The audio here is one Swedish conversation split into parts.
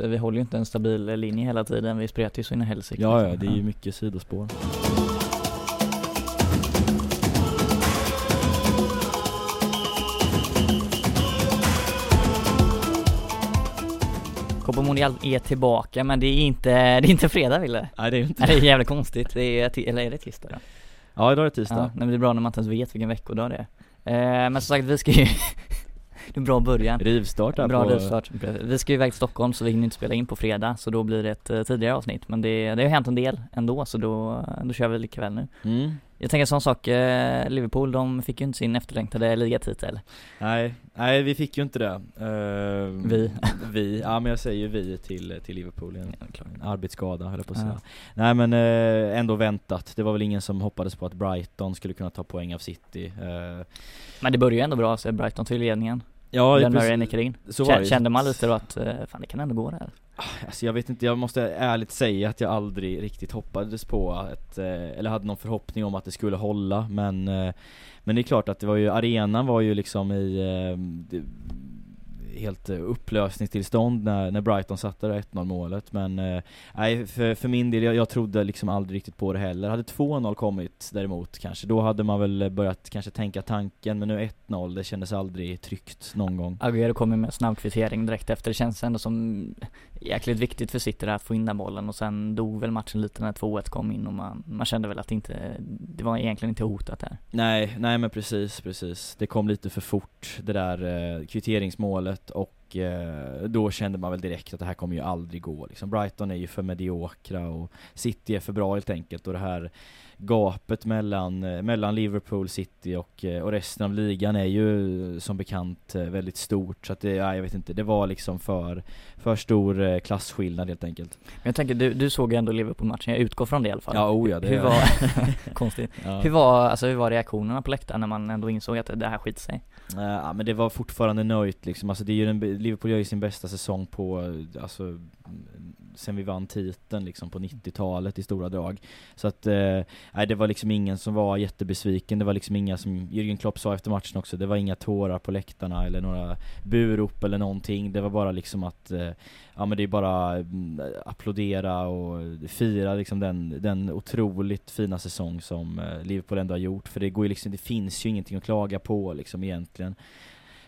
Vi håller ju inte en stabil linje hela tiden, vi spretar ju så in i helsike Ja, liksom. ja, det är ju mycket sidospår. Copa Mundial är tillbaka men det är inte, det är inte fredag Wille Nej det är inte Det är jävligt konstigt, det är, eller är det tisdag då? Ja idag är det tisdag. Ja, men det är bra när man inte ens vet vilken veckodag det är eh, Men som sagt, vi ska ju Det är en bra början Rivstart här Bra på... rivstart. Vi ska ju iväg till Stockholm så vi hinner inte spela in på fredag så då blir det ett eh, tidigare avsnitt men det, det har hänt en del ändå så då, då kör vi likväl nu Mm. Jag tänker en sån sak, eh, Liverpool de fick ju inte sin efterlängtade ligatitel Nej, nej vi fick ju inte det. Eh, Vi. Vi, ja men jag säger ju vi till, till Liverpool. En Ja, arbetsskada höll jag på att säga. Ja. Nej men eh, ändå väntat. Det var väl ingen som hoppades på att Brighton skulle kunna ta poäng av City. Eh, Men det börjar ju ändå bra, så Brighton till ledningen ja, precis. Murray nickade in. Kände man lite då att, eh, fan det kan ändå gå det här Alltså jag vet inte, jag måste ärligt säga att jag aldrig riktigt hoppades på att, eh, eller hade någon förhoppning om att det skulle hålla men eh, Men det är klart att det var ju, arenan var ju liksom i Helt eh, upplösningstillstånd när, när Brighton satte det 1-0 målet. Men eh, Nej för, för min del, jag, jag trodde liksom aldrig riktigt på det heller. Hade 2-0 kommit däremot kanske, då hade man väl börjat kanske tänka tanken. Men nu 1-0, det kändes aldrig tryggt någon gång. Agüero kommer med snabb kvittering direkt efter, det känns ändå som jäkligt viktigt för City där att få in den bollen och sen dog väl matchen lite när 2-1 kom in och man, man kände väl att det inte, det var egentligen inte hotat där Nej, nej men precis, precis. Det kom lite för fort det där eh, kvitteringsmålet och eh, då kände man väl direkt att det här kommer ju aldrig gå liksom. Brighton är ju för mediokra och City är för bra helt enkelt och det här gapet mellan, eh, mellan Liverpool, City och, eh, och resten av ligan är ju som bekant eh, väldigt stort. Så att det, ja, jag vet inte, det var liksom för, för stor eh, klasskillnad helt enkelt. Men jag tänker, du, du såg ju ändå Liverpool-matchen, jag utgår från det i alla fall. Ja, oh ja, det Hur var, konstigt. Ja. Hur var, alltså hur var reaktionerna på läktaren när man ändå insåg att det här skiter sig? Eh, Ja men det var fortfarande nöjt liksom, alltså det är ju den, Liverpool gör ju sin bästa säsong på, eh, alltså Sen vi vann titeln liksom på 90-talet i stora drag. Så att, eh, nej det var liksom ingen som var jättebesviken, det var liksom inga som Jürgen Klopp sa efter matchen också, det var inga tårar på läktarna eller några burop eller någonting. Det var bara liksom att, eh, ja men det är bara mm, applådera och fira liksom den, den otroligt fina säsong som eh, Liverpool ändå har gjort. För det går ju liksom, det finns ju ingenting att klaga på liksom egentligen.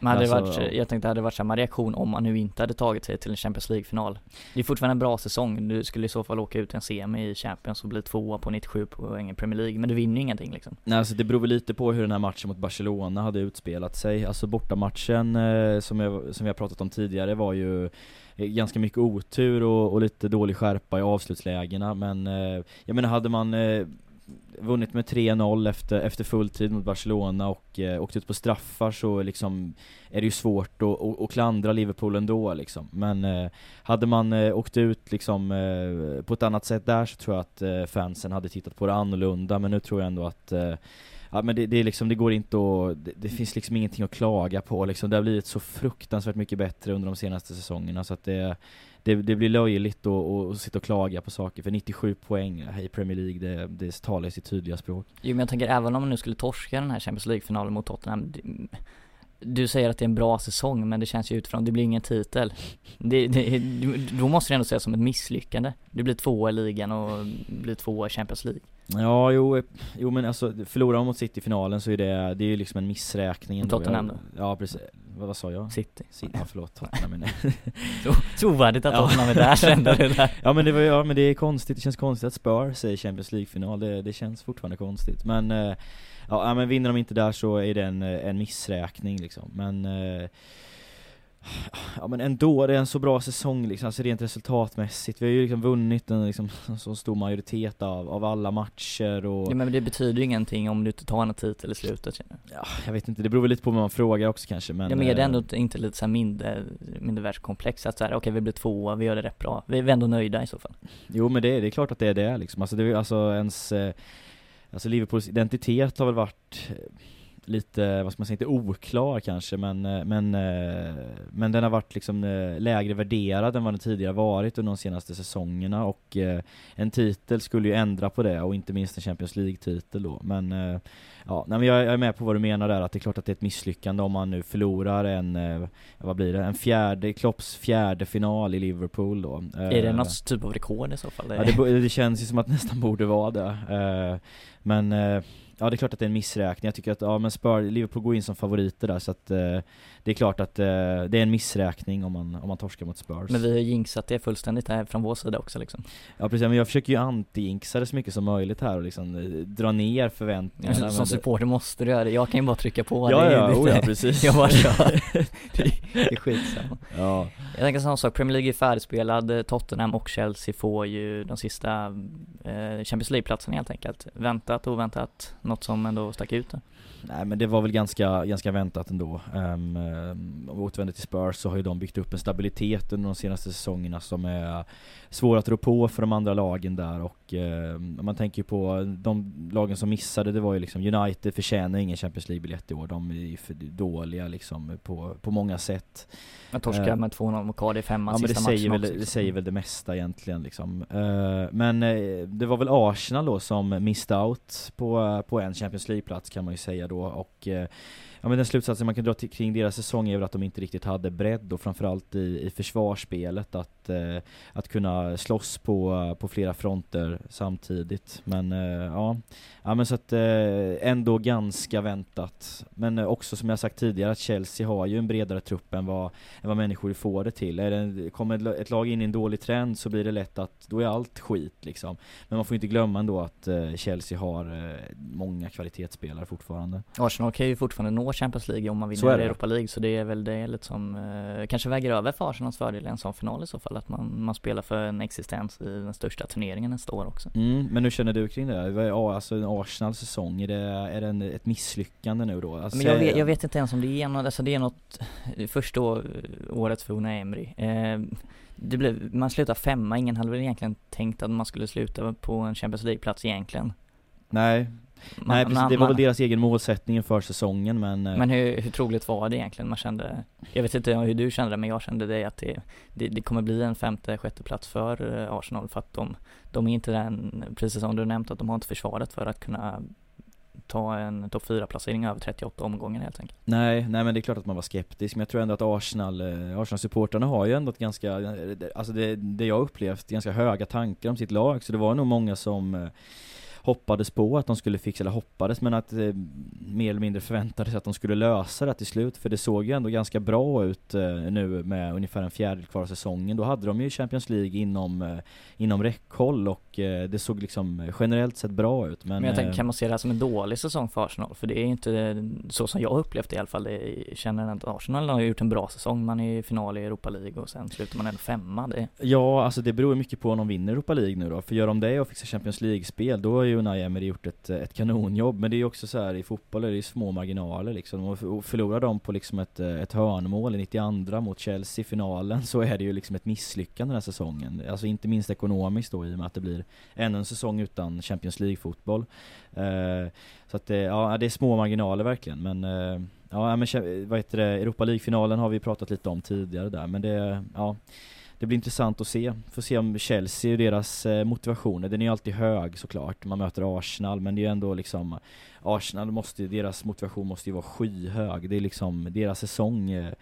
Men hade det Alltså, varit, jag tänkte hade det varit samma reaktion om man nu inte hade tagit sig till en Champions League-final? Det är fortfarande en bra säsong, du skulle i så fall åka ut en semi i Champions och bli tvåa på 97 poäng i Premier League, men du vinner ju ingenting liksom. Nej alltså det beror väl lite på hur den här matchen mot Barcelona hade utspelat sig. Alltså bortamatchen eh, som, jag, som vi har pratat om tidigare var ju eh, ganska mycket otur och, och lite dålig skärpa i avslutslägena men eh, jag menar hade man eh, vunnit med 3-0 efter, efter fulltid mot Barcelona och eh, åkt ut på straffar så liksom är det ju svårt att, att, att klandra Liverpool ändå liksom. Men eh, hade man eh, åkt ut liksom eh, på ett annat sätt där så tror jag att eh, fansen hade tittat på det annorlunda men nu tror jag ändå att eh, Ja men det, det är liksom, det går inte att, det, det finns liksom ingenting att klaga på liksom. Det har blivit så fruktansvärt mycket bättre under de senaste säsongerna så att det det, det blir löjligt att, att, sitta och klaga på saker, för 97 poäng i Premier League, det, det talar i sitt tydliga språk. Jo men jag tänker även om man nu skulle torska den här Champions League-finalen mot Tottenham det- Du säger att det är en bra säsong men det känns ju utifrån, det blir ingen titel. Det, det, Då måste det ändå sägas som ett misslyckande. Du blir tvåa i ligan och blir tvåa i Champions League. Ja, jo, jo men alltså förlorar man mot City i finalen så är det, det är ju liksom en missräkning ändå. Tottenham Jag- Ja precis, vad, vad sa jag? City. City, ja förlåt, Tottenham menar Så, så ovärdigt att. Tottenham är där kände det där. Ja men det var ja, men det är konstigt, det känns konstigt att Spurs i Champions League-final, det, det känns fortfarande konstigt. Men, eh, ja men vinner de inte där så är det en, eh, en missräkning liksom, men eh, Ja men ändå, det är en så bra säsong liksom, alltså rent resultatmässigt. Vi har ju liksom vunnit en liksom, så stor majoritet av, av alla matcher och ja, men det betyder ju ingenting om du inte tar en titel i slutet känner jag. Ja, jag vet inte, det beror väl lite på vad man frågar också kanske men Ja men är det eh, ändå inte lite såhär mindre, mindre världskomplex att såhär, okej vi blir tvåa, vi gör det rätt bra. Vi är ändå nöjda i så fall. Jo men det, det är klart att det är det liksom, alltså det är alltså ens eh, Alltså Liverpools identitet har väl varit eh, lite, vad ska man säga, inte oklar kanske men, eh, men, eh, men den har varit liksom eh, lägre värderad än vad den tidigare varit under de senaste säsongerna och en titel skulle ju ändra på det och inte minst en Champions League-titel då. Men ja, nej, men jag är med på vad du menar där att det är klart att det är ett misslyckande om man nu förlorar en, vad blir det, en fjärde, Klopps fjärde final i Liverpool då. Är det något typ av rekord i så fall? Ja, det, det känns ju som att det nästan borde vara det men eh, Ja det är klart att det är en missräkning, jag tycker att ja, men Spurs, Liverpool går in som favoriter där så att eh, det är klart att eh, det är en missräkning om man, om man torskar mot Spurs. Men vi har jinxat det fullständigt här från vår sida också liksom. Ja precis, men jag försöker ju anti-jinxa det så mycket som möjligt här och liksom eh, dra ner förväntningarna. Som supporter måste du göra det, jag kan ju bara trycka på Ja det ja, oh, ja precis. Jag bara kör. Det är skitsamma. Ja. Jag tänker samma sak, Premier League är färdigspelad, Tottenham och Chelsea får ju de sista eh, Champions League-platserna helt enkelt. Väntat, oväntat, något som ändå stack ut där. Nej men det var väl ganska, ganska väntat ändå. Um, um, om vi återvänder till Spurs så har ju de byggt upp en stabilitet under de senaste säsongerna som är svår att rå på för de andra lagen där och um, man tänker på de lagen som missade, det var ju liksom United förtjänar ingen Champions League-biljett i år. De är ju för dåliga liksom på, på många sätt. Man torskar uh, med 2-0 mot Cardiff hemma ja, men det säger, väl, också, det säger väl det mesta egentligen liksom. Uh, men uh, det var väl Arsenal då som missed out på, på en Champions League-plats kan man ju säga då och Ja men den slutsatsen man kan dra till, kring deras säsong är väl att de inte riktigt hade bredd och framförallt i, i försvarsspelet att, eh, att kunna slåss på, på flera fronter samtidigt. Men eh, ja, ja men så att eh, ändå ganska väntat. Men eh, också som jag sagt tidigare att Chelsea har ju en bredare trupp än vad, än vad människor får det till. Är det, kommer ett lag in i en dålig trend så blir det lätt att då är allt skit liksom. Men man får inte glömma ändå att eh, Chelsea har eh, många kvalitetsspelare fortfarande. Arsenal kan ju fortfarande nå Champions League om man vinner Europa League så det är väl det lite som eh, kanske väger över för Arsenals fördel i en sån final i så fall att man, man spelar för en existens i den största turneringen nästa år också. Mm, men hur känner du kring det? Ja, alltså Arsenals säsong, är det, är det en, ett misslyckande nu då? Alltså, men jag vet, jag vet inte ens om det är något, alltså det är något, första året för Una Emery. Eh, det blev, man slutar femma, ingen hade väl egentligen tänkt att man skulle sluta på en Champions League-plats egentligen. Nej, Nej precis, man, det var man, väl deras egen målsättning för säsongen men eh, Men hur, hur troligt var det egentligen? Man kände, jag vet inte hur du kände det men jag kände det att det, det, det kommer bli en femte, sjätte plats för eh, Arsenal för att de, de är inte den, precis som du nämnt att de har inte försvaret för att kunna ta en topp 4-placering över 38 omgångar helt enkelt. Nej, nej men det är klart att man var skeptisk, men jag tror ändå att Arsenal, eh, Arsenal-supportrarna har ju ändå ett ganska, alltså det, det jag upplevt, ganska höga tankar om sitt lag, så det var nog många som hoppades på att de skulle fixa, eller hoppades, men att eh, mer eller mindre förväntade sig att de skulle lösa det till slut, för det såg ju ändå ganska bra ut eh, nu med ungefär en fjärdedel kvar av säsongen. Då hade de ju Champions League inom, eh, inom räckhåll och eh, det såg liksom generellt sett bra ut. Men, men jag tänker, eh, kan man se det här som en dålig säsong för Arsenal? För det är inte så som jag upplevt det i alla fall. Jag känner att Arsenal har gjort en bra säsong. Man är i final i Europa League och sen slutar man en femma. Det... Ja, alltså det beror mycket på om de vinner Europa League nu då. För gör de det och fixar Champions League-spel, då är ju Unai Emery gjort ett, ett kanonjobb. Men det är ju också så här i fotboll är det ju små marginaler liksom. Och förlorar de på liksom ett, ett hörnmål i 92 mot Chelsea i finalen så är det ju liksom ett misslyckande den här säsongen. Alltså inte minst ekonomiskt då i och med att det blir ännu en säsong utan Champions League-fotboll. Uh, så att det, ja, det är små marginaler verkligen. Men uh, ja, men vad heter det, Europa League-finalen har vi pratat lite om tidigare där. Men det, ja det blir intressant att se. Får se om Chelsea och deras eh, motivationer, motivation, den är ju alltid hög såklart. Man möter Arsenal, men det är ju ändå liksom Arsenal måste, deras motivation måste ju vara skyhög. Det är liksom, deras säsong eh,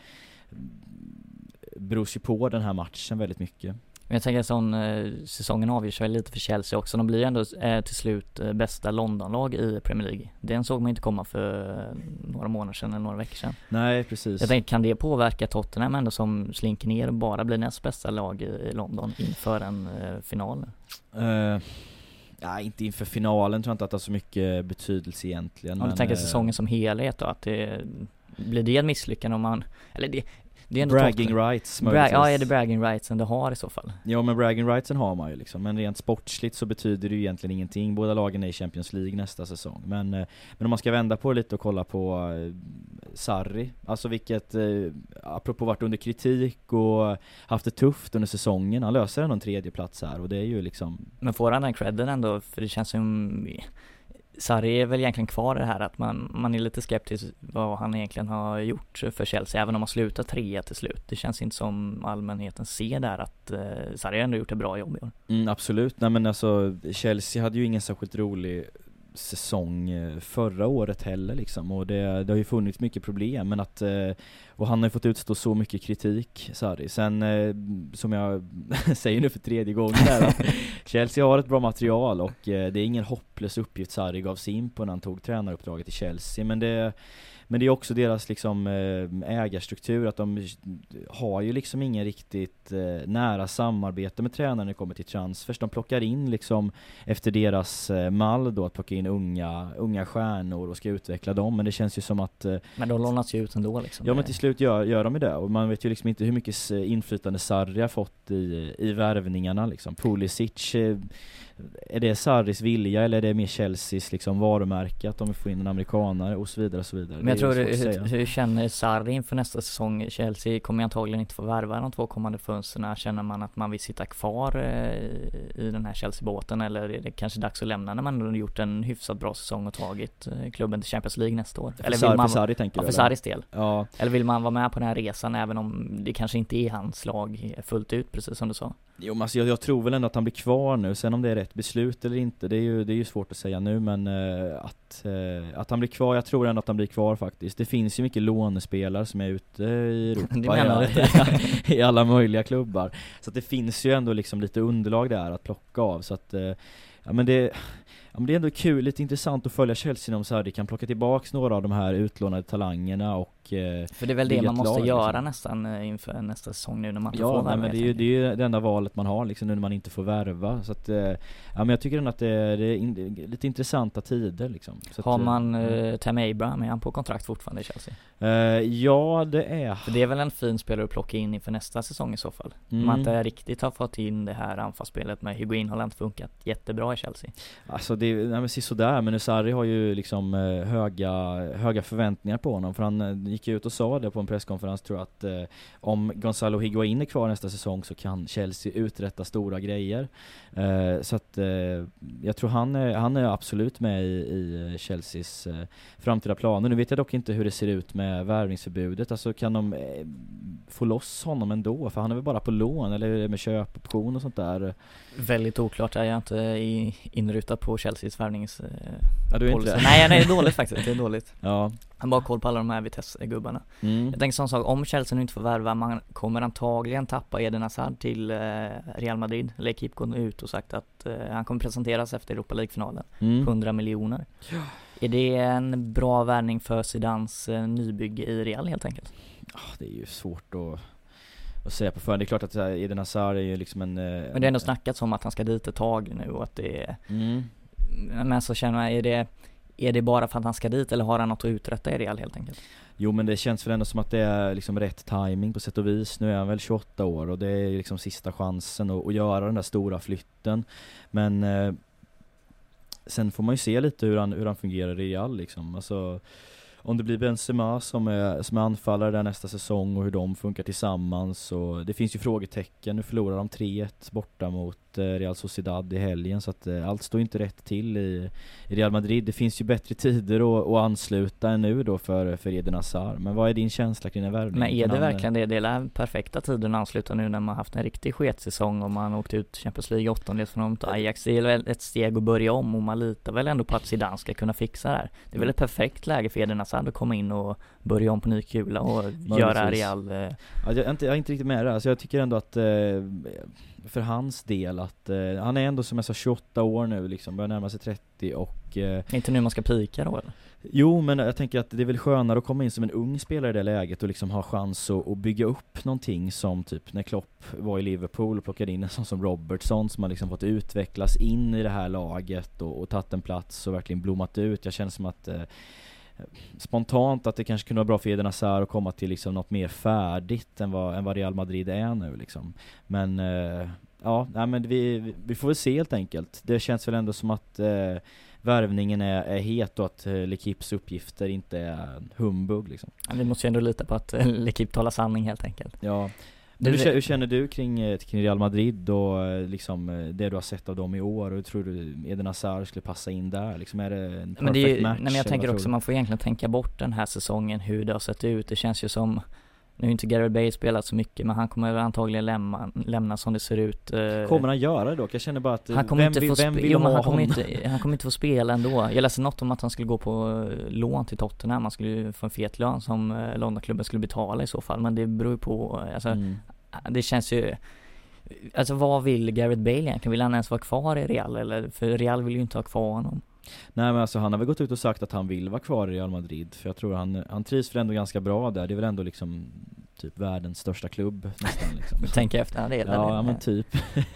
beror ju på den här matchen väldigt mycket. Men jag tänker att sån, eh, säsongen avgörs väl lite för Chelsea också. De blir ju ändå eh, till slut eh, bästa Londonlag i Premier League. Den såg man inte komma för eh, några månader sedan eller några veckor sedan. Nej, precis. Jag tänker, kan det påverka Tottenham ändå som slinker ner och bara blir näst bästa lag i, i London inför en eh, final? Uh, ja, inte inför finalen tror jag inte att det har så mycket betydelse egentligen. Om du tänker säsongen som helhet då, att det blir det ett misslyckande om man, eller det, det är ändå bragging toppen. rights Bra Ja, är det bragging rightsen det har i så fall? Ja men bragging rightsen har man ju liksom, men rent sportsligt så betyder det ju egentligen ingenting. Båda lagen är i Champions League nästa säsong. Men, eh, men om man ska vända på det lite och kolla på uh, Sarri, alltså vilket, uh, apropå varit under kritik och haft det tufft under säsongen, han löser ändå en tredje plats här och det är ju liksom Men får han den credden ändå? För det känns som Sarri är väl egentligen kvar i det här att man, man är lite skeptisk vad han egentligen har gjort för Chelsea, även om han slutar trea till slut. Det känns inte som allmänheten ser där att eh, Sarri har ändå gjort ett bra jobb i år. Mm, absolut, nej men alltså Chelsea hade ju ingen särskilt rolig säsong eh, förra året heller liksom och det, det har ju funnits mycket problem men att eh, och han har ju fått utstå så mycket kritik, Sarri. Sen eh, som jag säger nu för tredje gången där att Chelsea har ett bra material och det är ingen hopplös uppgift Sarri gav sig in på när han tog tränaruppdraget i Chelsea men det men det är också deras liksom eh, ägarstruktur, att de har ju liksom ingen riktigt eh, nära samarbete med tränaren när det kommer till transfers. De plockar in liksom efter deras eh, mall då, att plocka in unga, unga stjärnor och ska utveckla dem. Men det känns ju som att... Men de lånas ju ut ändå liksom. Ja men till slut gör, gör de ju det. Och man vet ju liksom inte hur mycket inflytande Sarri har fått i, i värvningarna liksom. Pulisic är det Sarris vilja eller är det mer Chelseas liksom varumärke att de vill få in en amerikanare och så vidare och så vidare Men jag tror, hur, hur, känner Sarri inför nästa säsong? Chelsea kommer antagligen inte få värva de två kommande fönstren Känner man att man vill sitta kvar eh, i den här Chelsea-båten eller är det kanske dags att lämna när man har gjort en hyfsat bra säsong och tagit eh, klubben till Champions League nästa år? Eller vill man, för Sarri tänker ja, du? för Sarris del? Ja Eller vill man vara med på den här resan även om det kanske inte är hans lag fullt ut precis som du sa? Jo men alltså jag, jag tror väl ändå att han blir kvar nu, sen om det är rätt beslut eller inte, det är ju, det är ju svårt att säga nu men uh, att, uh, att han blir kvar, jag tror ändå att han blir kvar faktiskt. Det finns ju mycket lånespelare som är ute i Europa, i, i, alla möjliga klubbar. Så att det finns ju ändå liksom lite underlag där att plocka av så att, uh, ja men det ja, men det är ändå kul, lite intressant att följa Chelsea om de kan plocka tillbaks några av de här utlånade talangerna och eh, För det är väl det man måste lag, göra liksom. nästan eh, inför nästa säsong nu när man ja, får värva Ja men det är, ju, det är ju det enda valet man har liksom nu när man inte får värva så att, eh, ja men jag tycker ändå att det är, det är in, lite intressanta tider liksom så Har att, man eh, Tam Abraham, är han på kontrakt fortfarande i Chelsea? Eh, ja det är För det är väl en fin spelare att plocka in inför nästa säsong i så fall? Mm. Man inte riktigt har fått in det här anfallsspelet med Higuain har inte funkat jättebra i Chelsea Alltså det, nej men sådär men Sarri har ju liksom eh, höga, höga förväntningar på honom för han eh, gick ut och sa det på en presskonferens tror jag att eh, om Gonzalo Higuain är kvar nästa säsong så kan Chelsea uträtta stora grejer. Eh, så att eh, jag tror han är, han är absolut med i, i eh, Chelseas eh, framtida planer. Nu vet jag dock inte hur det ser ut med värvningsförbudet, alltså kan de eh, få loss honom ändå? För han är väl bara på lån eller är det med köpoption och sånt där? Väldigt oklart, jag är inte inrutad på Chelsea Chelseas värvnings Ja du är inte det? Nej, nej det är dåligt faktiskt, det är dåligt Ja Han bara koll på alla de här Vitesse-gubbarna mm. Jag tänker sån sak, om Chelsea nu inte får värva, man kommer antagligen tappa Eden Hazard till eh, Real Madrid Eller går ut och sagt att eh, han kommer presenteras efter Europa League-finalen mm. 100 miljoner ja. Är det en bra värvning för Zidans eh, nybygge i Real helt enkelt? Ja, det är ju svårt att att säga på förhand. Det är klart att Eden Hazard är ju liksom en... Men det har ändå snackats om att han ska dit ett tag nu och att det är mm. Men så känner man, är det, är det bara för att han ska dit eller har han något att uträtta i Real helt enkelt? Jo men det känns väl ändå som att det är liksom rätt timing på sätt och vis. Nu är han väl 28 år och det är liksom sista chansen att, att göra den där stora flytten. Men eh, sen får man ju se lite hur han, hur han fungerar i Real liksom. Alltså, om det blir Benzema som är, som är anfallare där nästa säsong och hur de funkar tillsammans och det finns ju frågetecken. Nu förlorar de 3-1 borta mot Eh, Real Sociedad i helgen så att eh, allt står inte rätt till i, i Real Madrid. Det finns ju bättre tider att, att ansluta än nu då för, för Eden Hazard. Men vad är din känsla kring den värvningen? Men är det verkligen det? Det är perfekta tiden att ansluta nu när man haft en riktig sketsäsong och man åkt ut Champions League åttondelsfinal mot Ajax. Det är väl ett steg att börja om och man litar väl ändå på att Zidane ska kunna fixa det här. Det är väl ett perfekt läge för Eden Hazard att komma in och börja om på ny kula och ja, göra. Real eh... ja, jag, är inte, jag är inte riktigt med där, alltså jag tycker ändå att eh, för hans del att, eh, han är ändå som jag sa 28 år nu liksom, börjar närma sig 30 och eh, Inte nu man ska pika då eller? Jo men jag tänker att det är väl skönare att komma in som en ung spelare i det läget och liksom ha chans att, att bygga upp någonting som typ när Klopp var i Liverpool och plockade in en sån som Robertson som har liksom fått utvecklas in i det här laget och, och tagit en plats och verkligen blommat ut. Jag känner som att eh, spontant att det kanske kunde vara bra för Eden Hazard att komma till liksom något mer färdigt än vad, än vad Real Madrid är nu liksom. Men eh, ja, nej, men vi, vi får väl se helt enkelt. Det känns väl ändå som att eh, värvningen är, är het och att eh, L'Equipes uppgifter inte är humbug liksom. Vi måste ju ändå lita på att eh, L'Equipe talar sanning helt enkelt. Ja. Hur, Det- kä- hur känner du kring, eh, kring Real Madrid och eh, liksom eh, det du har sett av dem i år? Och hur tror du Eden Hazard skulle passa in där? Liksom är det en perfect det ju, match? nej men jag tänker också, man får egentligen tänka bort den här säsongen, hur det har sett ut. Det känns ju som, nu har inte Gareth Bale spelat så mycket, men han kommer antagligen lämna, lämna som det ser ut. Kommer han göra det dock? Jag känner bara att han kommer vem, inte vill, få vem vill jo, ha han kommer honom? inte, han kommer inte få spela ändå. Jag läste något om att han skulle gå på lån till Tottenham, han skulle få en fet lön som Londonklubben skulle betala i så fall, men det beror ju på, alltså Mm det känns ju Alltså vad vill Gareth Bale egentligen? Vill han ens vara kvar i Real eller? För Real vill ju inte ha kvar honom. Nej men alltså han har väl gått ut och sagt att han vill vara kvar i Real Madrid För jag tror han, han trivs väl ändå ganska bra där Det är väl ändå liksom typ världens största klubb nästan liksom. Tänka efter, ja det är Ja, men typ.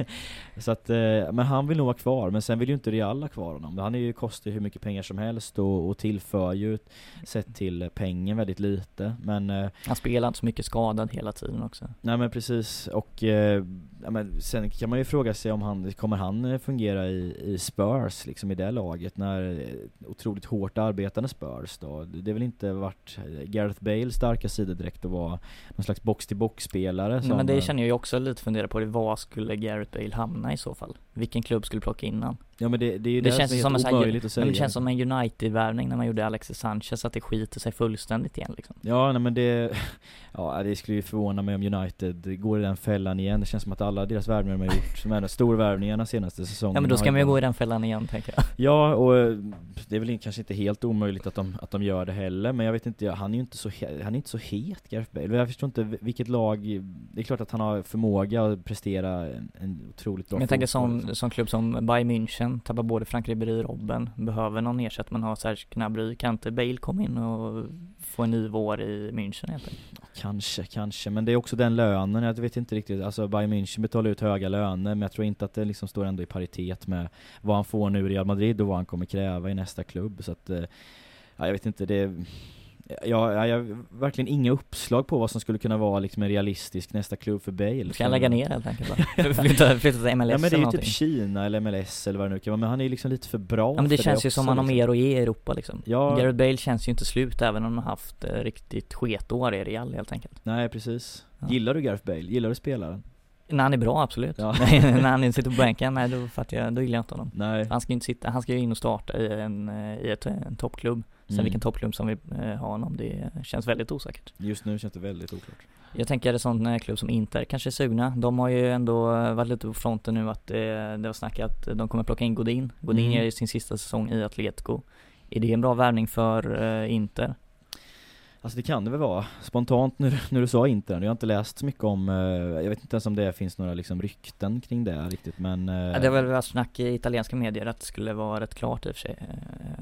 Så att, eh, men han vill nog vara kvar, men sen vill ju inte Real ha kvar honom. Han är ju, kostar ju hur mycket pengar som helst och, och tillför ju Sett till pengen väldigt lite. Men, eh, Han spelar inte så mycket skadad hela tiden också. nej men precis. Och eh, ja, men sen kan man ju fråga sig om han, kommer han fungera i, i Spurs liksom i det laget när otroligt hårt arbetande Spurs då? Det har väl inte varit Gareth Bales starka sida direkt att vara någon slags box-till-box-spelare Nej, men det eh, känner jag ju också lite fundera på, det. vad skulle Gareth Bale hamna i så fall? Vilken klubb skulle plocka in han? Ja men det, det är ju Det det, känns som är som här- omöjligt att säga Men det känns som en United-värvning när man gjorde Alexis Sanchez, att det skiter sig fullständigt igen liksom. Ja nej men det, ja det skulle ju förvåna mig om United går i den fällan igen Det känns som att alla deras värvningar de har gjort, som är de storvärvningarna senaste säsongen Ja men då ska man ju gå i den fällan igen tänker jag. Ja och eh, det är väl kanske inte helt omöjligt att de, att de gör det heller Men jag vet inte, han är ju inte så, han är inte så het Gareth Bale förstår inte vilket lag Det är klart att han har förmåga att prestera en, en otroligt bra Men jag tänker som, liksom. som klubb som Bayern München, tappar både Frank Ribéry och Robben, behöver någon ersättare, man har Serge Gnabry, kan inte Bale komma in och få en ny vår i München helt enkelt? Kanske, kanske, men det är också den lönen, jag vet inte riktigt, alltså Bayern München betalar ut höga löner men jag tror inte att det liksom står ändå i paritet med vad han får nu i Real Madrid och vad han kommer kräva i nästa klubb så att, eh, ja, jag vet inte, det Ja, jag, har verkligen inga uppslag på vad som skulle kunna vara liksom en realistisk nästa klubb för Bale Ska han lägga ner helt enkelt bara? flytta, flytta till MLS Ja men det är ju någonting? typ Kina eller MLS eller vad det nu kan vara, men han är ju liksom lite för bra Ja men det för känns ju också, som han har liksom. mer att ge i Europa liksom. Ja. Gareth Bale känns ju inte slut även om han har haft eh, riktigt sketår i Real helt enkelt. Nej precis. Ja. Gillar du Gareth Bale? Gillar du spelaren? När han är bra absolut. Ja. Nej, när han sitter på bänken, nej då fattar jag, då gillar jag inte honom. Nej. Han ska ju inte sitta, han ska ju in och starta i en, eh, i ett, en toppklubb. Sen Mm. vilken toppklubb som vill eh, ha honom, det känns väldigt osäkert. Just nu känns det väldigt oklart. Jag tänker en sån eh, klubb som Inter kanske är sugna. De har ju ändå eh, varit lite på fronten nu att det, det var snack att de kommer plocka in Godin. Godin Mm. gör ju sin sista säsong i Atletico. Är det en bra värvning för eh, Inter? Alltså det kan det väl vara. Spontant när, när du sa Inter, jag har inte läst så mycket om, eh, jag vet inte ens om det finns några liksom rykten kring det riktigt men... eh, Ja, det har väl varit snack i italienska medier att det skulle vara rätt klart i och för sig.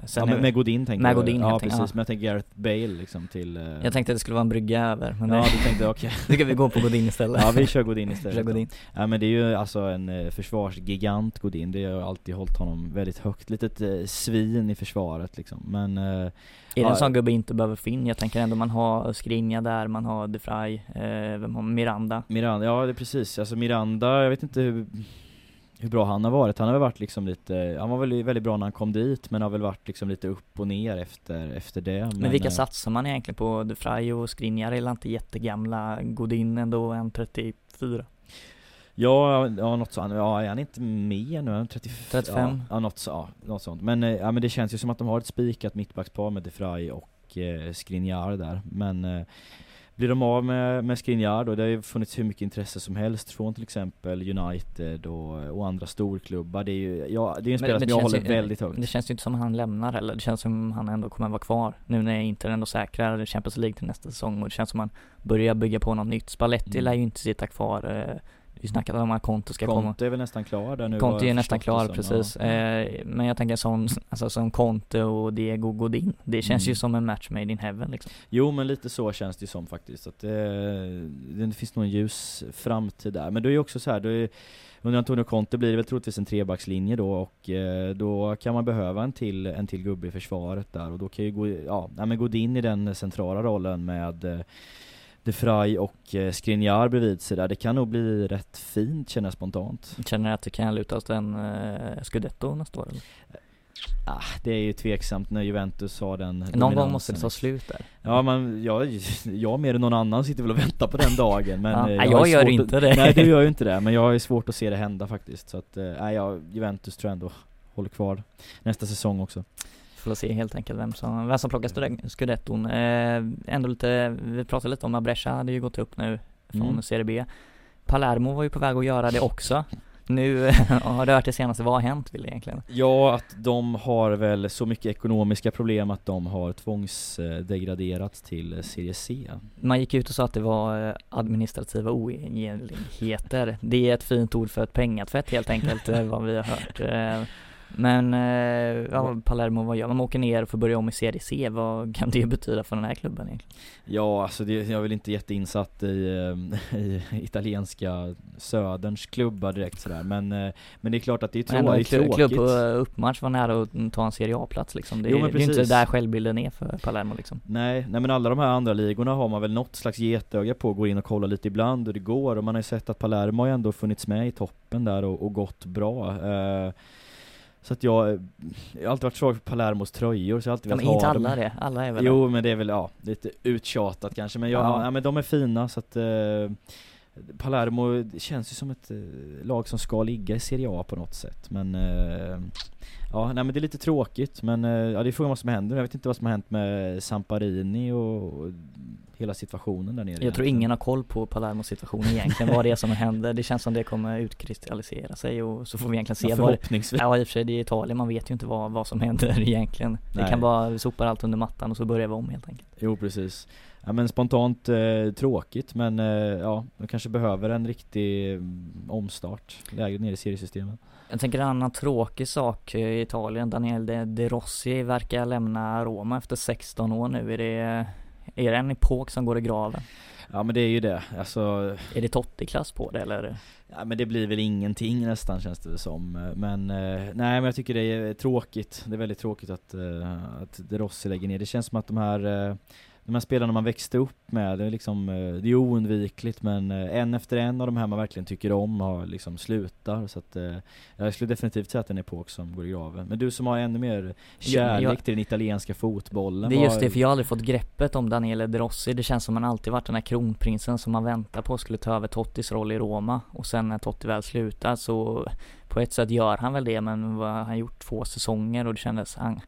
Sen ja, är- med, Godin tänker med jag. Godin, Ja precis, ja. men jag tänker Gareth Bale liksom till... eh, Jag tänkte att det skulle vara en brygga över, men Ja nej. du tänkte okej. Nu ska vi gå på Godin istället. Ja vi kör Godin istället kör då. Godin. Ja men det är ju alltså en eh, försvarsgigant Godin, det har alltid hållit honom väldigt högt, litet eh, svin i försvaret liksom men... Eh, Är det en sån gubbe inte behöver få in? Jag tänker ändå man har Skriniar där, man har De Vrij, eh, vem har Miranda? Miranda, ja det är precis, alltså Miranda, jag vet inte hur hur bra han har varit, han har väl varit liksom lite, han var väl väldigt bra när han kom dit men har väl varit liksom lite upp och ner efter, efter det Men, vilka eh, satsar man egentligen på? De och Skriniar är inte jättegamla, Godin ändå en 34? Ja, ja något sånt, ja är han inte med nu? Han 35? 35? Ja, ja, något, ja, något sånt. Men, eh, ja, men det känns ju som att de har ett spikat mittbackspar med De och eh, Skriniar där. Men eh, blir de av med, med Skriniar då, det har ju funnits hur mycket intresse som helst från till exempel United och, och andra storklubbar. Det är ju, ja, det är en spelare som jag håller ju- väldigt högt. Det känns ju inte som att han lämnar heller, det känns som att han ändå kommer vara kvar Nu när Inter ändå säkrar Champions League till nästa säsong och det känns som att han börjar bygga på något nytt Spalletti Mm. lär ju inte sitta kvar eh, Vi snackat om att Conte ska komma Conte är väl nästan klar där nu? Conte är nästan klar det som. precis, Ja. eh, men jag tänker sån, alltså som Conte och Diego Godin Det känns Mm. ju som en match made in heaven liksom Jo men lite så känns det ju som faktiskt, att det, det finns nog en ljus framtid där. Men det är ju också så här, är, under Antonio Conte blir det väl troligtvis en trebackslinje då och eh, då kan man behöva en till, en till gubbe i försvaret där och då kan ju gå, ja, men gå in i den centrala rollen med eh, De Vrij och eh, Skriniar bredvid sig där. Det kan nog bli rätt fint känner jag spontant. Känner att det kan luta åt en eh, Scudetto nästa år eller? Ah, det är ju tveksamt när Juventus har den Någon gång måste det ta slut där Ja men jag, jag mer än någon annan sitter väl och väntar på den dagen men ja, eh, jag, jag gör inte att, det Nej du gör ju inte det, men jag har ju svårt att se det hända faktiskt Så att, eh, nej jag, Juventus tror jag ändå håller kvar nästa säsong också Får se helt enkelt vem som, vem som plockar scudetton. Eh, Ändå lite, vi pratade lite om att Brescia hade ju gått upp nu från mm. Serie B. Palermo var ju på väg att göra det också. Nu har det hört det senaste, vad har hänt vill egentligen? Ja, att de har väl så mycket ekonomiska problem att de har tvångsdegraderats till Serie C. Man gick ut och sa att det var eh, administrativa oegentligheter. Det är ett fint ord för ett pengatvätt helt enkelt, eh, vad vi har hört eh, men, eh, ja, Palermo, vad gör man? Man åker ner och får börja om i Serie C, vad kan det betyda för den här klubben egentligen? Ja, alltså det, jag är väl inte jätteinsatt i, eh, i italienska söderns klubbar direkt sådär. Men, eh, men det är klart att det är, trå det är tråkigt. Klubb på uppmatch var nära att ta en Serie A-plats liksom. Det, jo, det är inte där självbilden är för Palermo liksom. Nej, nej men alla de här andra ligorna har man väl något slags getöga på, går in och kollar lite ibland och det går. Och man har ju sett att Palermo har ändå funnits med i toppen där och, och gått bra. Uh, så att jag, jag har alltid varit svag för Palermos tröjor så jag har alltid ja, velat ha dem. inte alla det, alla är väl Jo men det är väl, ja, lite uttjatat kanske men jag, ja. ja men de är fina så att eh, Palermo känns ju som ett eh, lag som ska ligga i Serie A på något sätt men eh, Ja, nej men det är lite tråkigt men eh, ja, det är frågan vad som händer. Jag vet inte vad som har hänt med Samparini och, och hela situationen där nere. Jag tror ingen har koll på Palermos situation egentligen, vad det är som händer. Det känns som det kommer utkristallisera sig och så får vi egentligen se ja, förhoppningsvis. vad Ja i och för sig, det är Italien, man vet ju inte vad, vad som händer egentligen. Nej. Det kan bara, vi sopar allt under mattan och så börjar vi om helt enkelt. Jo precis. Ja men spontant eh, tråkigt men eh, ja, de kanske behöver en riktig mm, omstart, lägre ner i seriesystemet. Jag tänker en annan tråkig sak i Italien, Daniel De, De Rossi verkar lämna Roma efter 16 år nu. Är det, är det en epok som går i graven? Ja men det är ju det, alltså Är det Totti-klass på det eller? Ja men det blir väl ingenting nästan känns det som Men eh, nej men jag tycker det är tråkigt Det är väldigt tråkigt att, eh, att De Rossi lägger ner Det känns som att de här eh, de här spelarna man växte upp med, det är liksom, eh, det är oundvikligt men eh, en efter en av de här man verkligen tycker om har liksom slutar så att eh, jag skulle definitivt säga att det är en epok som går i graven. Men du som har ännu mer kärlek jag, till den italienska fotbollen Det är just det, för jag har aldrig fått greppet om Daniele De Rossi. Det känns som han alltid varit den här kronprinsen som man väntar på skulle ta över Tottis roll i Roma och sen när Totti väl slutar så på ett sätt gör han väl det men han gjort två säsonger och det kändes, han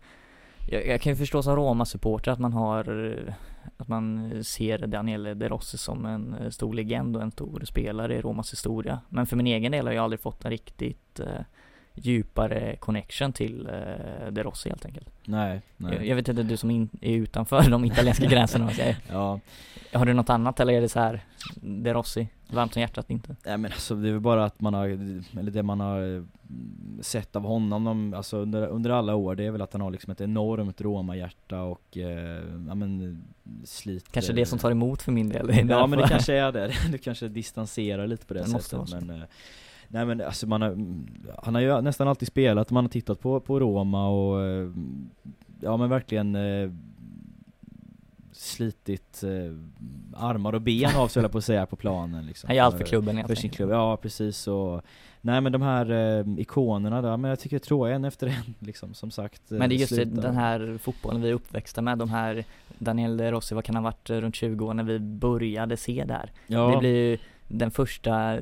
jag, jag kan ju förstå som Roma-supporter att man har att man ser Daniele De Rossi som en eh, stor legend och en stor spelare i Romas historia. Men för min egen del har jag aldrig fått en riktigt eh, djupare connection till eh, De Rossi helt enkelt. Nej, nej. Jag, jag vet inte, du som in, är utanför de italienska gränserna säger. Ja. Har du något annat eller är det så här De Rossi, varmt om hjärtat inte? Nej men alltså det är väl bara att man har, eller det man har mm, sett av honom de, alltså under, under alla år, det är väl att han har liksom ett enormt Roma-hjärta och, eh, ja men sliter Kanske det som tar emot för min del Ja men det kanske är det, du kanske distanserar lite på det, det sättet men eh, Nej men alltså man har, han har ju nästan alltid spelat, man har tittat på, på Roma och eh, ja men verkligen eh, slitit eh, armar och ben av sig på att säga på planen liksom. Han gör allt för klubben helt För sin klubb, ja precis och Nej men de här eh, ikonerna där, men jag tycker jag tror en efter en liksom, som sagt Men det är just slutar. den här fotbollen vi är uppväxta med, de här Daniel Rossi, vad kan ha varit runt 20 år när vi började se där? Ja. Det blir ju den första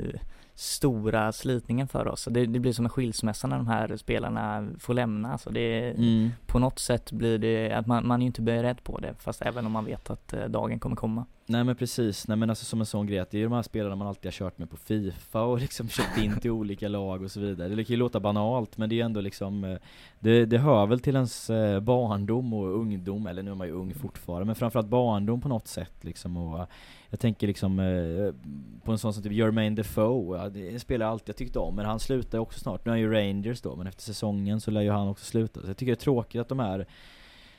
stora slitningen för oss. Det, det blir som en skilsmässa när de här spelarna får lämna. Alltså det, mm. På något sätt blir det att man, man är ju inte beredd på det, fast även om man vet att eh, dagen kommer komma. Nej men precis, nej men alltså som en sån grej att det är ju de här spelarna man alltid har kört med på Fifa och liksom köpt in till olika lag och så vidare. Det kan ju låta banalt men det är ändå liksom eh, det, det hör väl till ens eh, barndom och ungdom, eller nu är man ju ung fortfarande, men framförallt barndom på något sätt liksom och jag tänker liksom eh, på en sån som typ Jermaine Defoe, ja, det spelare jag alltid tyckt om, men han slutar också snart. Nu är han ju Rangers då, men efter säsongen så lär ju han också sluta. Så jag tycker det är tråkigt att de här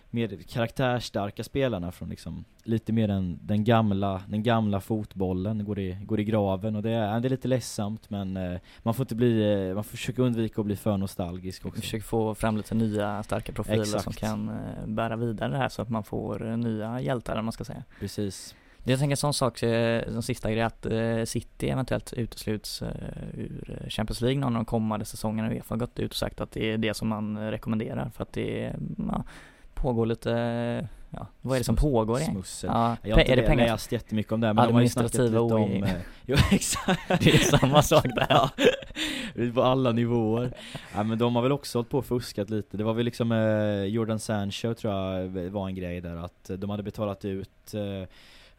mer karaktärstarka spelarna från liksom lite mer den, den gamla den gamla fotbollen går i, går i graven och det är, det är lite ledsamt men eh, man får inte bli, eh, man får försöka undvika att bli för nostalgisk också. Försöker få fram lite nya starka profiler Exakt. som kan eh, bära vidare det här så att man får nya hjältar om man ska säga. Precis. Jag tänker en sån sak, eh, som sista grej, att eh, City eventuellt utesluts eh, ur Champions League någon av de kommande säsongerna. Uefa har gått ut och sagt att det är det som man rekommenderar för att det ja, pågår lite, ja, vad är det som pågår egentligen? Smussel. Ja, Jag har inte är det pengar? läst jättemycket om det, men de har ju snackat lite om... eh, Jo, exakt. Det är samma sak där. Ja, på alla nivåer. Ja, men de har väl också hållit på och fuskat lite. Det var väl liksom eh, Jordan Sancho tror jag var en grej där att de hade betalat ut eh,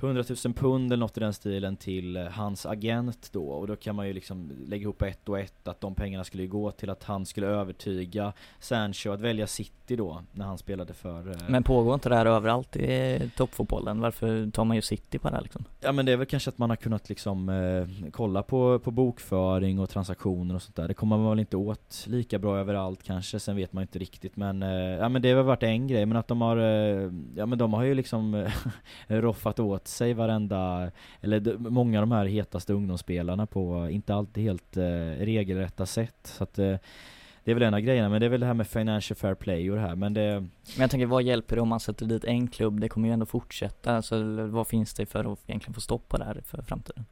100 000 pund eller något i den stilen till eh, hans agent då och då kan man ju liksom lägga ihop ett och ett att de pengarna skulle gå till att han skulle övertyga Sancho att välja City då när han spelade för eh, Men pågår inte det här överallt i toppfotbollen? Varför tar man ju City på det här liksom? Ja men det är väl kanske att man har kunnat liksom eh, kolla på, på bokföring och transaktioner och sånt där. Det kommer man väl inte åt lika bra överallt kanske, sen vet man inte riktigt men eh, Ja men det har väl varit en grej, men att de har eh, Ja men de har ju liksom eh, roffat åt sig varenda Eller många av de här hetaste ungdomsspelarna på inte alltid helt eh, regelrätta sätt så att eh, det är väl en av grejerna, men det är väl det här med financial fair play och det här, men det Men jag tänker, vad hjälper det om man sätter dit en klubb? Det kommer ju ändå fortsätta, alltså vad finns det för att egentligen få stopp på det här för framtiden?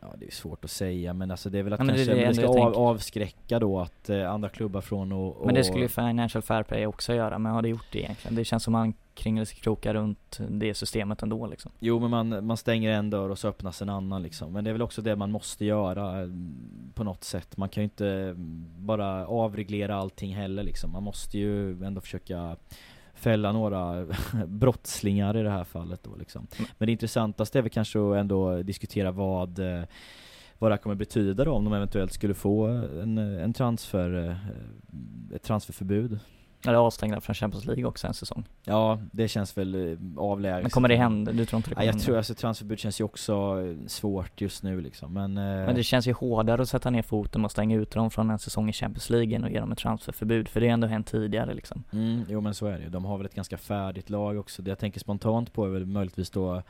Ja det är svårt att säga men alltså det är väl att Ja, det kanske det det, ändå ska av, avskräcka då att eh, andra klubbar från och, och Men det skulle ju Financial Fair Play också göra, men har det gjort det egentligen? Det känns som man kringlar sig krokar runt det systemet ändå liksom. Jo men man, man stänger en dörr och så öppnas en annan liksom. Men det är väl också det man måste göra eh, på något sätt. Man kan ju inte mm, bara avreglera allting heller liksom. Man måste ju ändå försöka fälla några brottslingar i det här fallet då liksom. Mm. Men det intressantaste är väl kanske att ändå diskutera vad eh, vad det här kommer betyda då om de eventuellt skulle få en, en transfer, eh, ett transferförbud Eller avstängda från Champions League också en säsong Ja, det känns väl eh, avlägset Men kommer det hända? Du tror inte det Ja, jag tror alltså transferbud känns ju också eh, svårt just nu liksom, men... eh, Men det känns ju hårdare att sätta ner foten och stänga ut dem från en säsong i Champions League än att ge dem ett transferförbud, för det har ändå hänt tidigare liksom Mm, jo men så är det ju. De har väl ett ganska färdigt lag också. Det jag tänker spontant på är väl möjligtvis då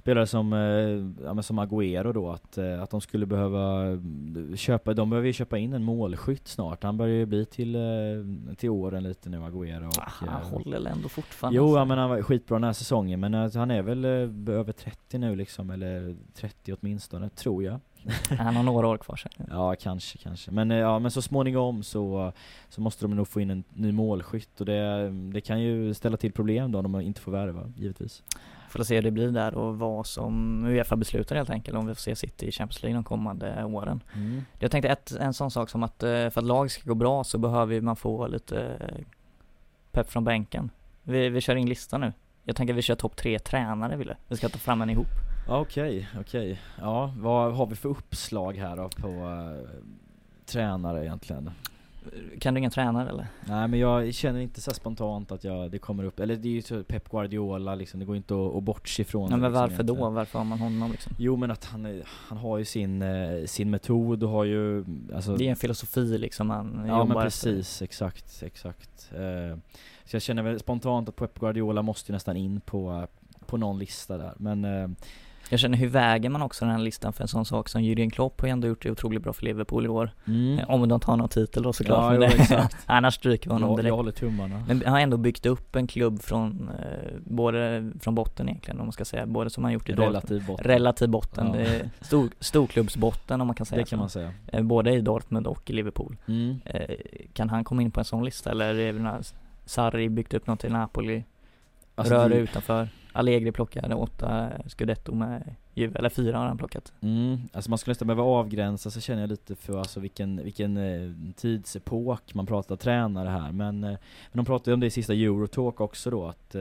spelare som, eh, ja, som Agüero då, att, eh, att de skulle behöva mm, köpa, de behöver ju köpa in en målskytt snart. Han börjar ju bli till, eh, till åren lite nu Agüero. Och, ah, Han eh, håller ändå fortfarande Jo, alltså. ja, men han var skitbra den här säsongen, men eh, han är väl eh, över 30 nu liksom, eller 30 åtminstone, tror jag. Han har några år kvar sen Ja, kanske, kanske. Men, eh, ja, men så småningom så, så måste de nog få in en ny målskytt och det, det kan ju ställa till problem då om de inte får värva, givetvis. Får se hur det blir där och vad som Uefa beslutar helt enkelt om vi får se City i Champions League de kommande åren. Jag tänkte ett, en sån sak som att eh, för att lag ska gå bra så behöver man få lite eh, pepp från bänken. Vi, vi kör in listan nu. Jag tänker att vi kör topp tre tränare Wille. Vi ska ta fram en ihop. Okej, okej. Ja, vad har vi för uppslag här då på eh, tränare egentligen? Kan du ingen tränare eller? Nej men jag känner inte så spontant att jag, det kommer upp, eller det är ju så Pep Guardiola liksom, det går inte att, att bortse ifrån det, men liksom, varför då? egentligen. Varför har man honom liksom? Jo men att han, är- han har ju sin, eh, sin metod och har ju, alltså Det är en filosofi liksom han Ja men efter. precis, exakt, exakt. Eh, så jag känner väl spontant att Pep Guardiola måste ju nästan in på, på någon lista där. Men eh, Jag känner hur väger man också den här listan för en sån sak som Jürgen Klopp har ju ändå gjort det otroligt bra för Liverpool i år. mm, Eh, Om de tar någon titel då såklart. Ja, jo, exakt. annars stryker vi honom direkt. jag håller tummarna. Men han har ändå byggt upp en klubb från, eh, både från botten egentligen om man ska säga, både som han gjort i Relativ botten. Relativ botten, Ja. stor, storklubbsbotten om man kan säga det kan så. man säga. Eh, Både i Dortmund och i Liverpool. Mm. Eh, Kan han komma in på en sån lista eller är det Sarri byggt upp något i Napoli, Alltså, Röre det- utanför, Allegri plockade åtta scudetto med Juve, eller fyra har han plockat. Mm, alltså man skulle nästan behöva avgränsa så känner jag lite för alltså vilken, vilken eh, tidsepok man pratar tränare här men, eh, men de pratade ju om det i sista Eurotalk också då att eh,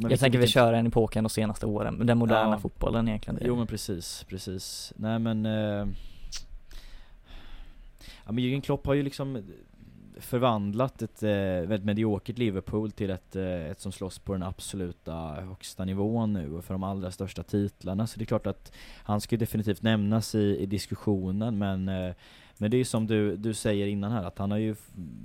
men jag tänker vi vilken- kör en epoken de senaste åren, den moderna Ja. fotbollen egentligen. Jo men precis, precis. Nej men eh, Ja men Jürgen Klopp har ju liksom förvandlat ett eh, väldigt mediokert Liverpool till ett, eh, ett som slåss på den absoluta högsta nivån nu och för de allra största titlarna. Så det är klart att han ska definitivt nämnas i, i diskussionen men eh, men det är ju som du, du säger innan här att han har ju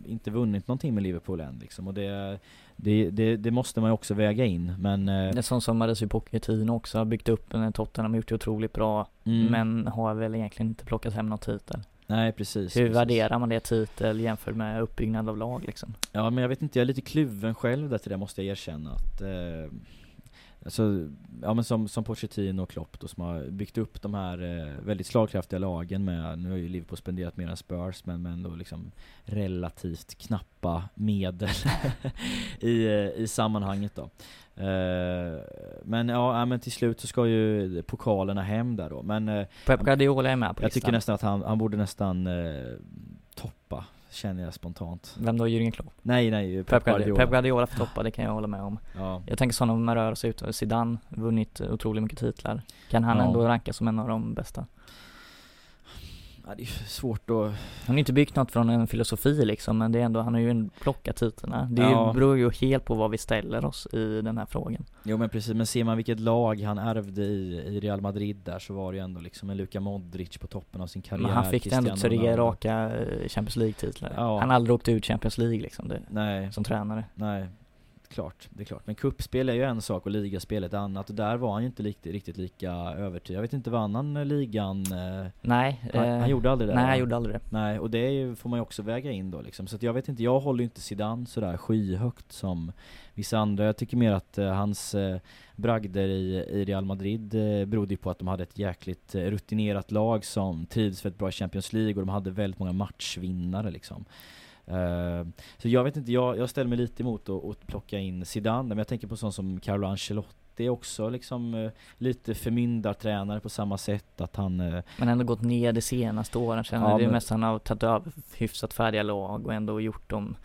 inte vunnit någonting med Liverpool än liksom och det, det, det, det måste man ju också väga in men eh, Det är sånt som Mauricio Pochettino också har byggt upp en Tottenham, gjort det otroligt bra, mm, men har väl egentligen inte plockat hem någon titel. Nej precis Hur precis. värderar man det titel jämfört med uppbyggnad av lag liksom? Ja men jag vet inte, jag är lite kluven själv där till det måste jag erkänna att eh, alltså, ja men som, som Pochettino och Klopp då, som har byggt upp de här eh, väldigt slagkraftiga lagen med, nu har ju Liverpool spenderat mer än Spurs, men, men då liksom relativt knappa medel i, eh, i sammanhanget då. Eh, men ja, ja, men till slut så ska ju pokalerna hem där då, men eh, Pep Guardiola är med på jag listan. tycker nästan att han, han borde nästan eh, toppa, känner jag spontant. Vem då? Jürgen Klopp? Nej nej, Pep Guardiola, Pep Guardiola får toppa, det kan jag hålla med om. Ja. Jag tänker sådana man rör sig ut, Zidane, vunnit otroligt mycket titlar. Kan han Ja. ändå rankas som en av de bästa? Ja, det är svårt att Han har inte byggt något från en filosofi liksom, men det är ändå, han har ju plockat titlarna. Det Ja. beror ju helt på vad vi ställer oss i den här frågan. Jo men precis, men ser man vilket lag han ärvde i, i Real Madrid där så var det ju ändå liksom en Luka Modric på toppen av sin karriär Men han fick ändå tre raka eh, Champions League-titlar. Ja. Han har aldrig åkt ut Champions League liksom, det, Nej, som tränare. nej, klart, det är klart. Men kuppspel är ju en sak och ligaspel ett annat och där var han ju inte riktigt, riktigt lika övertygad. Jag vet inte, vann han eh, ligan? Eh, Nej. han, eh, han gjorde aldrig det? Nej, han gjorde aldrig det. Nej, och det ju, får man ju också väga in då liksom. Så att jag vet inte, jag håller ju inte Zidane sådär skyhögt som vissa andra. Jag tycker mer att eh, hans eh, bragder i, i Real Madrid eh, berodde ju på att de hade ett jäkligt eh, rutinerat lag som trivdes väldigt bra i Champions League och de hade väldigt många matchvinnare liksom. Eh, så jag vet inte, jag, jag ställer mig lite emot att, plocka in Zidane, men jag tänker på sånt som Carlo Ancelotti också liksom eh, lite förmyndartränare på samma sätt att han eh, Men ändå gått ner de senaste åren känner Ja. Det är men- mest han har tagit över hyfsat färdiga lag och ändå gjort dem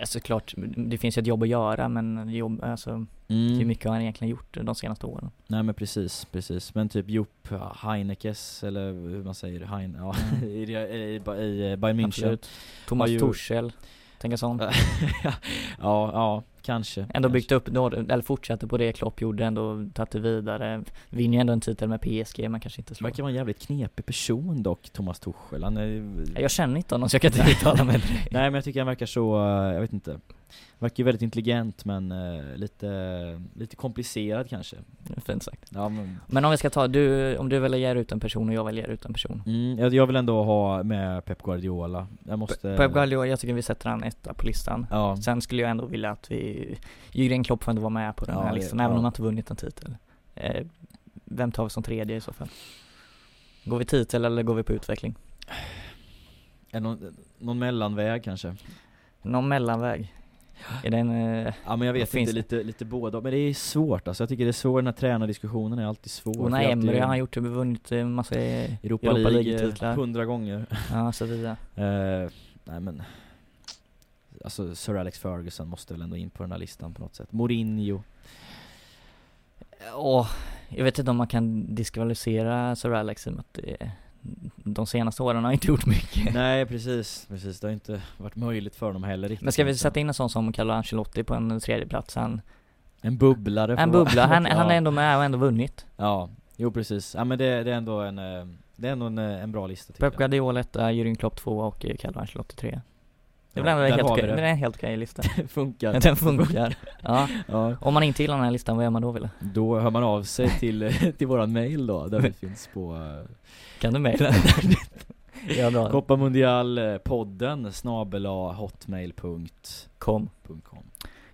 Alltså klart, det finns ju ett jobb att göra men jobb, alltså mm, hur mycket har han egentligen gjort de senaste åren? Nej men precis, precis. Men typ Jupp Heinekes, eller hur man säger, Hein, ja, i, i, i, i Bayern München. Absolut. Thomas Tuchel, tänka sån. ja, ja, kanske. Ändå kanske. byggt upp, eller fortsatte på det Klopp gjorde, ändå tagit det vidare. Vinner ju ändå en titel med PSG, men kanske inte slår. Verkar vara en jävligt knepig person dock, Thomas Tuchel. Han är, Jag känner inte honom så jag kan inte uttala mig. Nej men jag tycker han verkar så, eh, jag vet inte. Verkar ju väldigt intelligent men eh, lite, lite komplicerad kanske. Fint sagt. Ja, men, Men om vi ska ta, du, om du väljer ut en person och jag väljer ut en person. mm, jag, jag vill ändå ha med Pep Guardiola. Jag måste... Pep Guardiola, jag tycker vi sätter han etta på listan. Ja. Sen skulle jag ändå vilja att vi, Jürgen Klopp får ändå vara med på den Ja, här det- listan, även ja. om han inte vunnit en titel. Eh, vem tar vi som tredje i så fall? Går vi titel eller går vi på utveckling? Någon, någon mellanväg kanske? Någon mellanväg? Är det en, eh, Ja men jag vet inte, det? lite, lite båda, men det är svårt alltså. Jag tycker det är svårt, den här tränardiskussionen är alltid svår. Unai För att Emery, det är han har gjort, vunnit en massa eh, Europa, Europa League League-titlar. hundra gånger. ja, så vidare. Eh, nej men, alltså Sir Alex Ferguson måste väl ändå in på den här listan på något sätt. Mourinho. Åh, jag vet inte om man kan diskvalificera Sir Alex i och att det, de senaste åren har inte gjort mycket. nej precis, precis. Det har inte varit möjligt för dem heller riktigt. Men ska vi sätta in en sån som Carlo Ancelotti på en tredje plats? Han, En bubblare en bubbla, han, ja. han är ändå med och ändå vunnit. Ja, jo precis. Ja men det, det är ändå en, eh, det är ändå en, eh, en bra lista Pep Guardiola etta, Jürgen Klopp två och eh, Carlo Ancelotti tre. Det är väl ändå helt okej, det. det är en helt okej lista. jag. funkar. Den funkar. Ja. Ja. Om man inte gillar den här listan, vad gör man då Wille? Då hör man av sig till, till våran mail då, där vi finns på eh, Kan du mejla? ja, bra. Kopparmundialpodden snabela hotmail.com.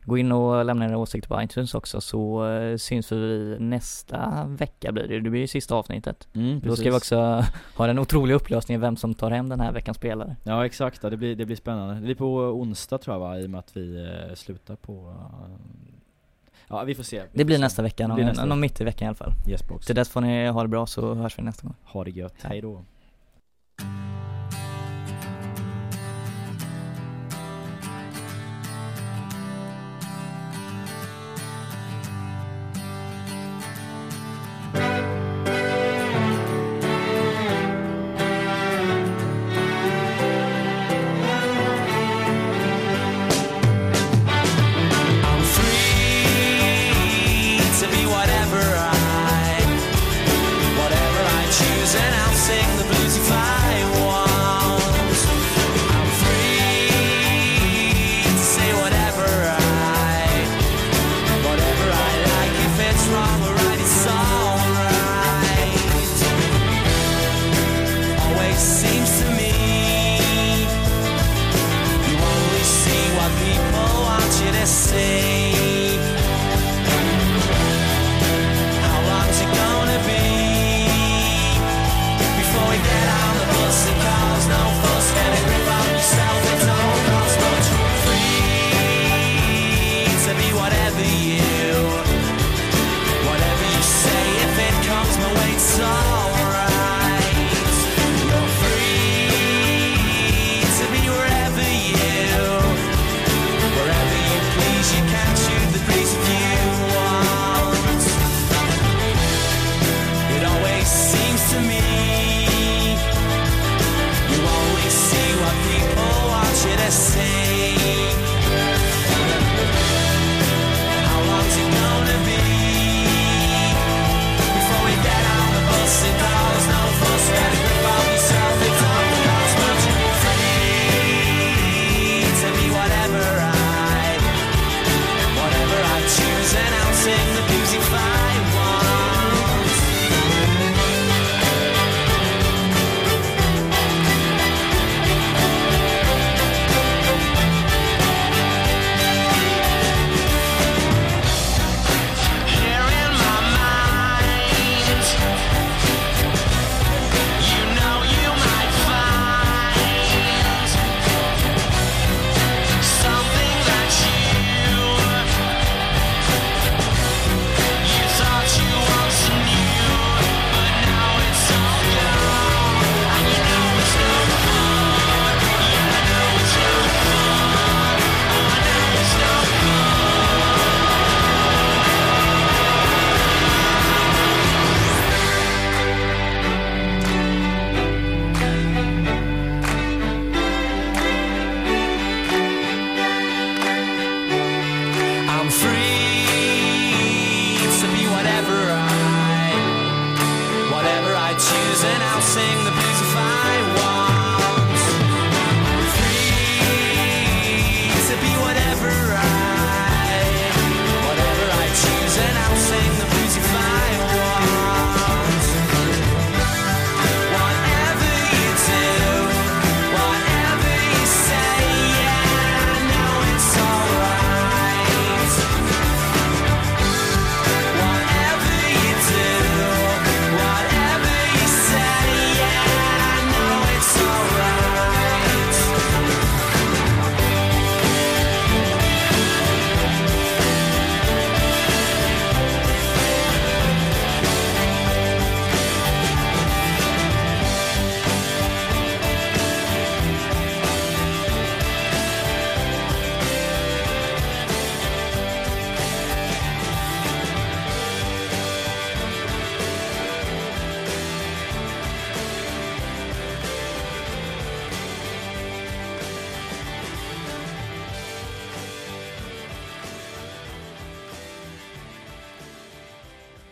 Gå in och lämna era åsikter på iTunes också så eh, syns vi nästa vecka blir det. Det blir ju sista avsnittet. mm, Då ska vi också ha en otrolig upplösning i vem som tar hem den här veckans spelare. Ja exakt, det blir, det blir spännande. Det blir på onsdag tror jag va, i och med att vi eh, slutar på eh, Ja vi får se. Vi Det blir får se. nästa vecka, någon, blir nästa någon vecka. mitt i veckan i alla fall. Yes box. Till dess får ni ha det bra så hörs vi nästa gång. Ha det gött, hej